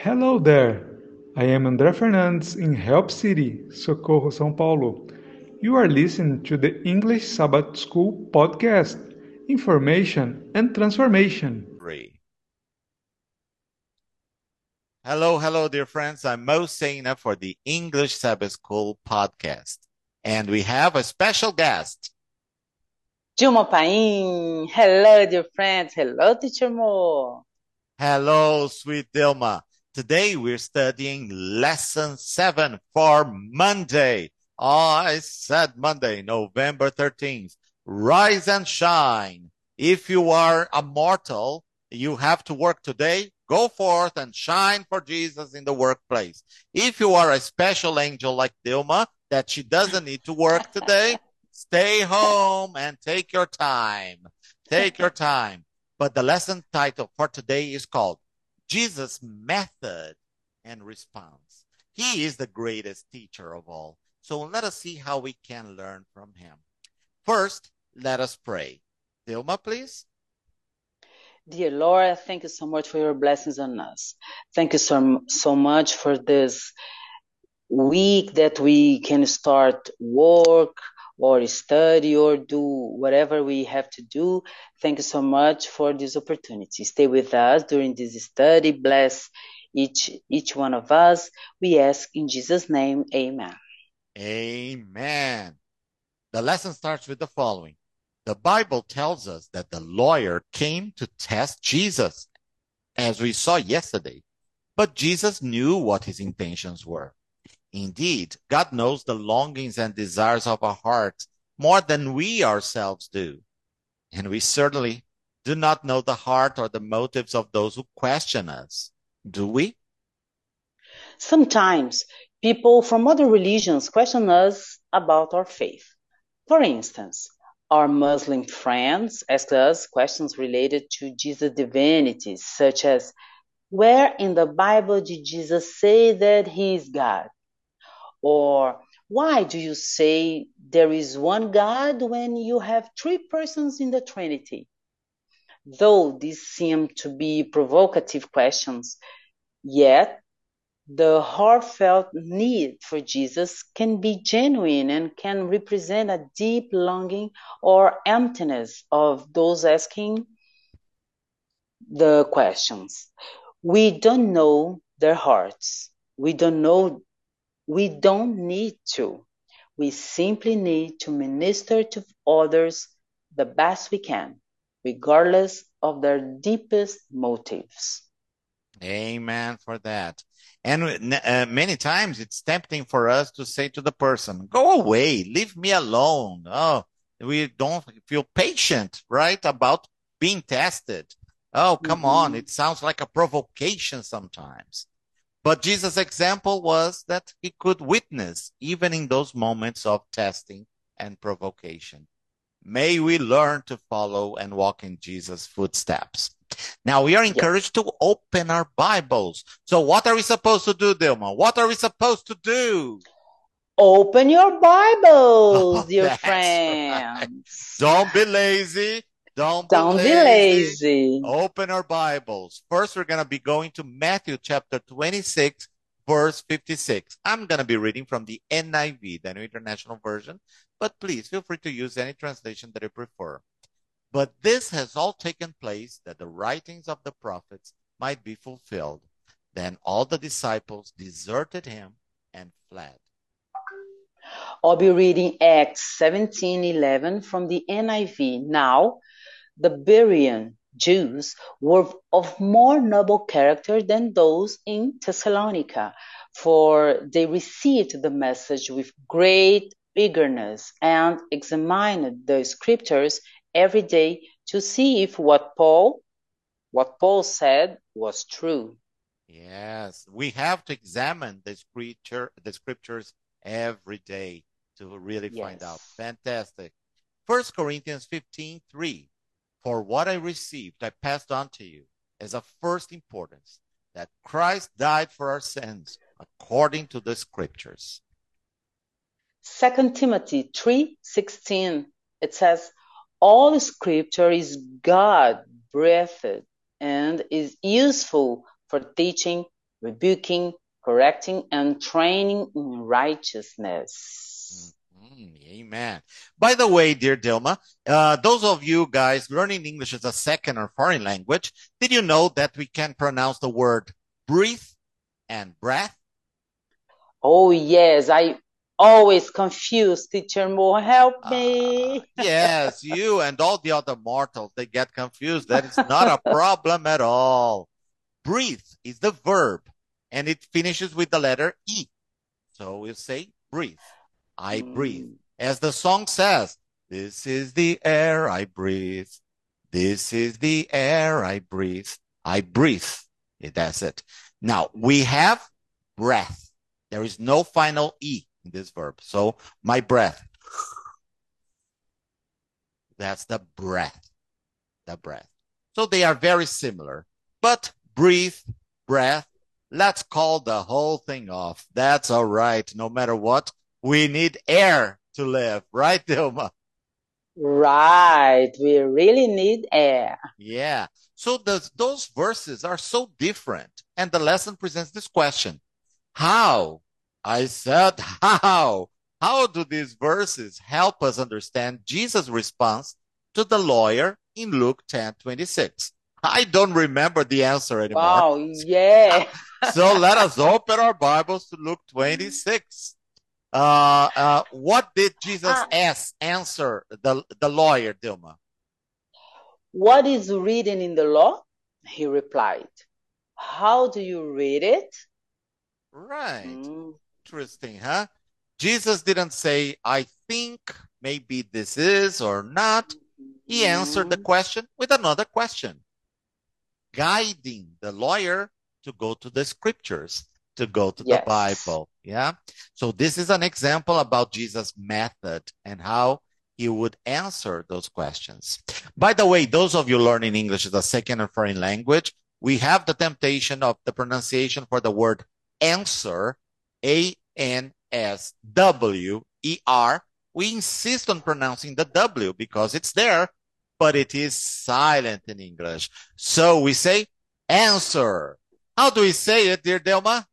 Hello there. I am André Fernandes in Help City, Socorro, São Paulo. You are listening to the English Sabbath School podcast, Information and Transformation. Three. Hello, hello, dear friends. I'm Mo Sena for the English Sabbath School podcast. And we have a special guest. Dilma Paim. Hello, dear friends. Hello, teacher Mo. Hello, sweet Dilma. Today we're studying lesson seven for Monday. I said Monday, November 13th. Rise and shine. If you are a mortal, you have to work today. Go forth and shine for Jesus in the workplace. If you are a special angel like Dilma, that she doesn't need to work today, stay home and take your time. Take your time. But the lesson title for today is called Jesus' method and response. He is the greatest teacher of all. So let us see how we can learn from him. First, let us pray. Dilma, please. Dear Lord, thank you so much for your blessings on us. Thank you so, so much for this week that we can start work or study or do whatever we have to do. Thank you so much for this opportunity. Stay with us during this study. Bless each each one of us. We ask in Jesus' name, Amen. Amen. The lesson starts with the following. The Bible tells us that the lawyer came to test Jesus, as we saw yesterday. But Jesus knew what his intentions were. Indeed, God knows the longings and desires of our hearts more than we ourselves do. And we certainly do not know the heart or the motives of those who question us, do we? Sometimes people from other religions question us about our faith. For instance, our Muslim friends ask us questions related to Jesus' divinity, such as, where in the Bible did Jesus say that he is God? Or why do you say there is one God when you have three persons in the Trinity? Though these seem to be provocative questions, yet the heartfelt need for Jesus can be genuine and can represent a deep longing or emptiness of those asking the questions. We don't know their hearts. We don't know, we don't need to. We simply need to minister to others the best we can, regardless of their deepest motives. Amen for that. And uh, many times it's tempting for us to say to the person, go away, leave me alone. Oh, we don't feel patient, right? About being tested. Oh, come mm-hmm. on. It sounds like a provocation sometimes. But Jesus' example was that he could witness even in those moments of testing and provocation. May we learn to follow and walk in Jesus' footsteps. Now we are encouraged yes. to open our Bibles. So what are we supposed to do, Dilma? What are we supposed to do? Open your Bibles, oh, dear friends. Right. Don't be lazy. Don't, Don't be, lazy. be lazy. Open our Bibles. First, we're going to be going to Matthew chapter 26, verse 56. I'm going to be reading from the NIV, the New International Version, but please feel free to use any translation that you prefer. But this has all taken place that the writings of the prophets might be fulfilled. Then all the disciples deserted him and fled. I'll be reading Acts 17:11 from the NIV. Now, the Berean Jews were of more noble character than those in Thessalonica, for they received the message with great eagerness and examined the scriptures every day to see if what Paul what Paul said was true. Yes, we have to examine the scripture the scriptures every day to really yes. find out. Fantastic. First Corinthians 15, 3. For what I received, I passed on to you as of first importance, that Christ died for our sins according to the scriptures. Second Timothy 3:16 It says, all scripture is God breathed and is useful for teaching, rebuking, correcting, and training in righteousness. Hmm. Mm, amen. By the way, dear Dilma, uh, those of you guys learning English as a second or foreign language, did you know that we can pronounce the word breathe and breath? Oh, yes, I always confused. Teacher Mo, help me. Uh, yes, you and all the other mortals, they get confused. That is not a problem at all. Breathe is the verb and it finishes with the letter E. So we'll say breathe. I breathe. Mm. As the song says, this is the air I breathe. This is the air I breathe. I breathe. That's it. Now we have breath. There is no final E in this verb. So my breath. That's the breath. The breath. So they are very similar, but breathe, breath. Let's call the whole thing off. That's all right. No matter what, we need air to live, right, Dilma? Right, we really need air. Yeah. So those, those verses are so different. And the lesson presents this question. How? I said, how? How do these verses help us understand Jesus' response to the lawyer in Luke 10 26? I don't remember the answer anymore. Wow, yeah. So let us open our Bibles to Luke 26. Uh, uh, what did Jesus Ah. ask, answer the, the lawyer, Dilma? What is written in the law? He replied. How do you read it? Right. Mm, Interesting, huh? Jesus didn't say, I think maybe this is or not. He answered the mm, question with another question, guiding the lawyer to go to the scriptures, to go to the Bible. Yeah. So this is an example about Jesus' method and how he would answer those questions. By the way, those of you learning English as a second or foreign language, we have the temptation of the pronunciation for the word answer, A N S W E R. We insist on pronouncing the W because it's there, but it is silent in English. So we say answer. How do we say it, dear Dilma?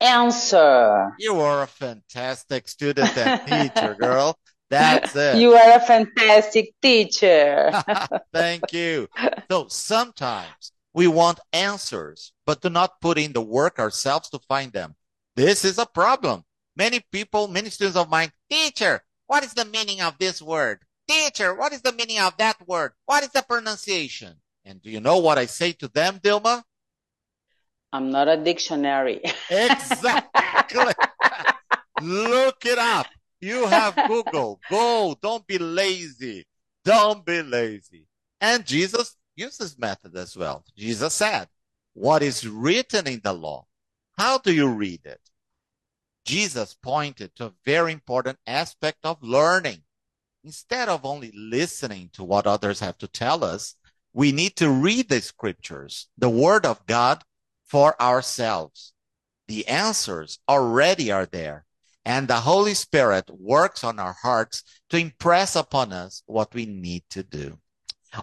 Answer. You are a fantastic student and teacher, girl. That's it. You are a fantastic teacher. Thank you. So sometimes we want answers, but do not put in the work ourselves to find them. This is a problem. Many people, many students of mine, teacher, what is the meaning of this word? Teacher, what is the meaning of that word? What is the pronunciation? And do you know what I say to them, Dilma? I'm not a dictionary. Exactly. Look it up. You have Google. Go. Don't be lazy. Don't be lazy. And Jesus used this method as well. Jesus said, what is written in the law? How do you read it? Jesus pointed to a very important aspect of learning. Instead of only listening to what others have to tell us, we need to read the scriptures, the word of God for ourselves. The answers already are there. And the Holy Spirit works on our hearts to impress upon us what we need to do.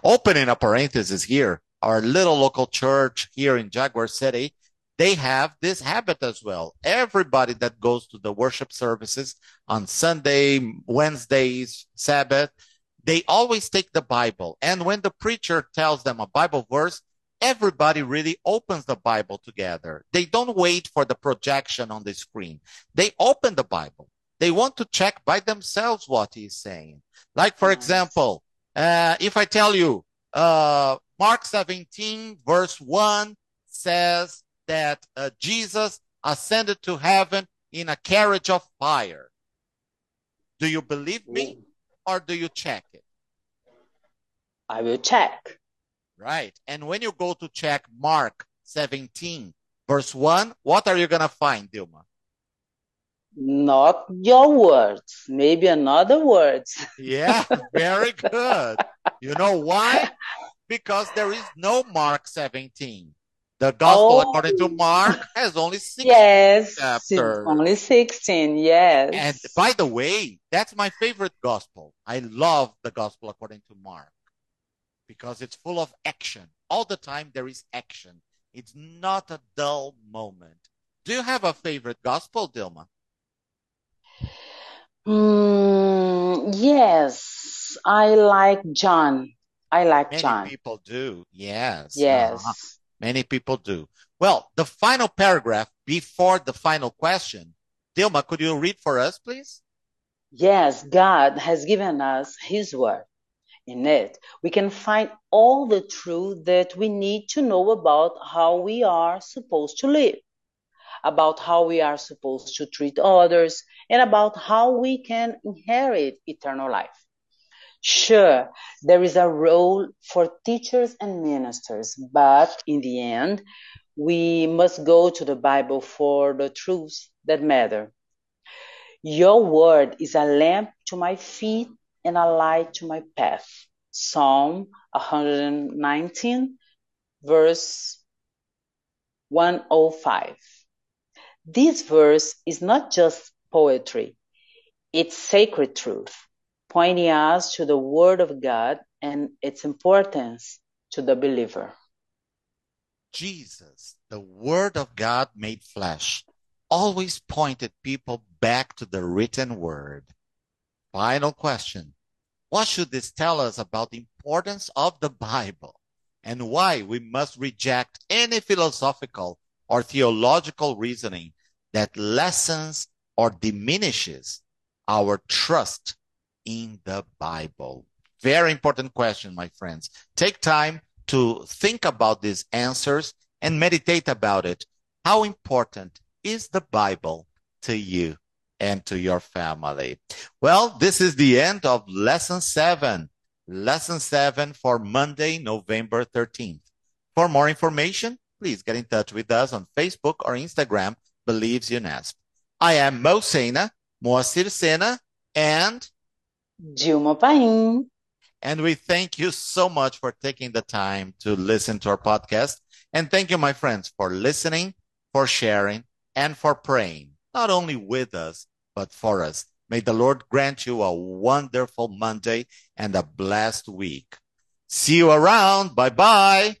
Opening a parenthesis here, our little local church here in Jaguar City, they have this habit as well. Everybody that goes to the worship services on Sunday, Wednesdays, Sabbath, they always take the Bible. And when the preacher tells them a Bible verse, everybody really opens the Bible together. They don't wait for the projection on the screen. They open the Bible. They want to check by themselves what he's saying. Like, for example, uh, if I tell you, uh, Mark 17 verse 1 says that uh, Jesus ascended to heaven in a carriage of fire. Do you believe me or do you check it? I will check. Right. And when you go to check Mark 17, verse 1, what are you going to find, Dilma? Not your words, maybe another words. Yeah, very good. You know why? Because there is no Mark 17. The gospel Oh. according to Mark has only six. Yes, it's chapter. only 16. Yes. And by the way, that's my favorite gospel. I love the gospel according to Mark because it's full of action. All the time there is action It's not a dull moment. Do you have a favorite gospel, Dilma? Mm, yes, I like John. I like Many John. Many people do. Yes. Yes. Uh-huh. Many people do. Well, the final paragraph before the final question. Dilma, could you read for us, please? Yes, God has given us His Word. In it, we can find all the truth that we need to know about how we are supposed to live, about how we are supposed to treat others, and about how we can inherit eternal life. Sure, there is a role for teachers and ministers, but in the end, we must go to the Bible for the truths that matter. Your word is a lamp to my feet and a light to my path. Psalm 119, verse 105. This verse is not just poetry, it's sacred truth, pointing us to the Word of God and its importance to the believer. Jesus, the Word of God made flesh, always pointed people back to the written Word. Final question. What should this tell us about the importance of the Bible and why we must reject any philosophical or theological reasoning that lessens or diminishes our trust in the Bible? Very important question, my friends. Take time to think about these answers and meditate about it. How important is the Bible to you and to your family? Well, this is the end of lesson seven. Lesson seven for Monday, November 13th. For more information, please get in touch with us on Facebook or Instagram, Believes UNESP. I am Mo Sena, Moacir Sena, and Dilma Paim. and we thank you so much for taking the time to listen to our podcast. And thank you, my friends, for listening, for sharing, and for praying, not only with us, but for us. May the Lord grant you a wonderful Monday and a blessed week. See you around. Bye bye.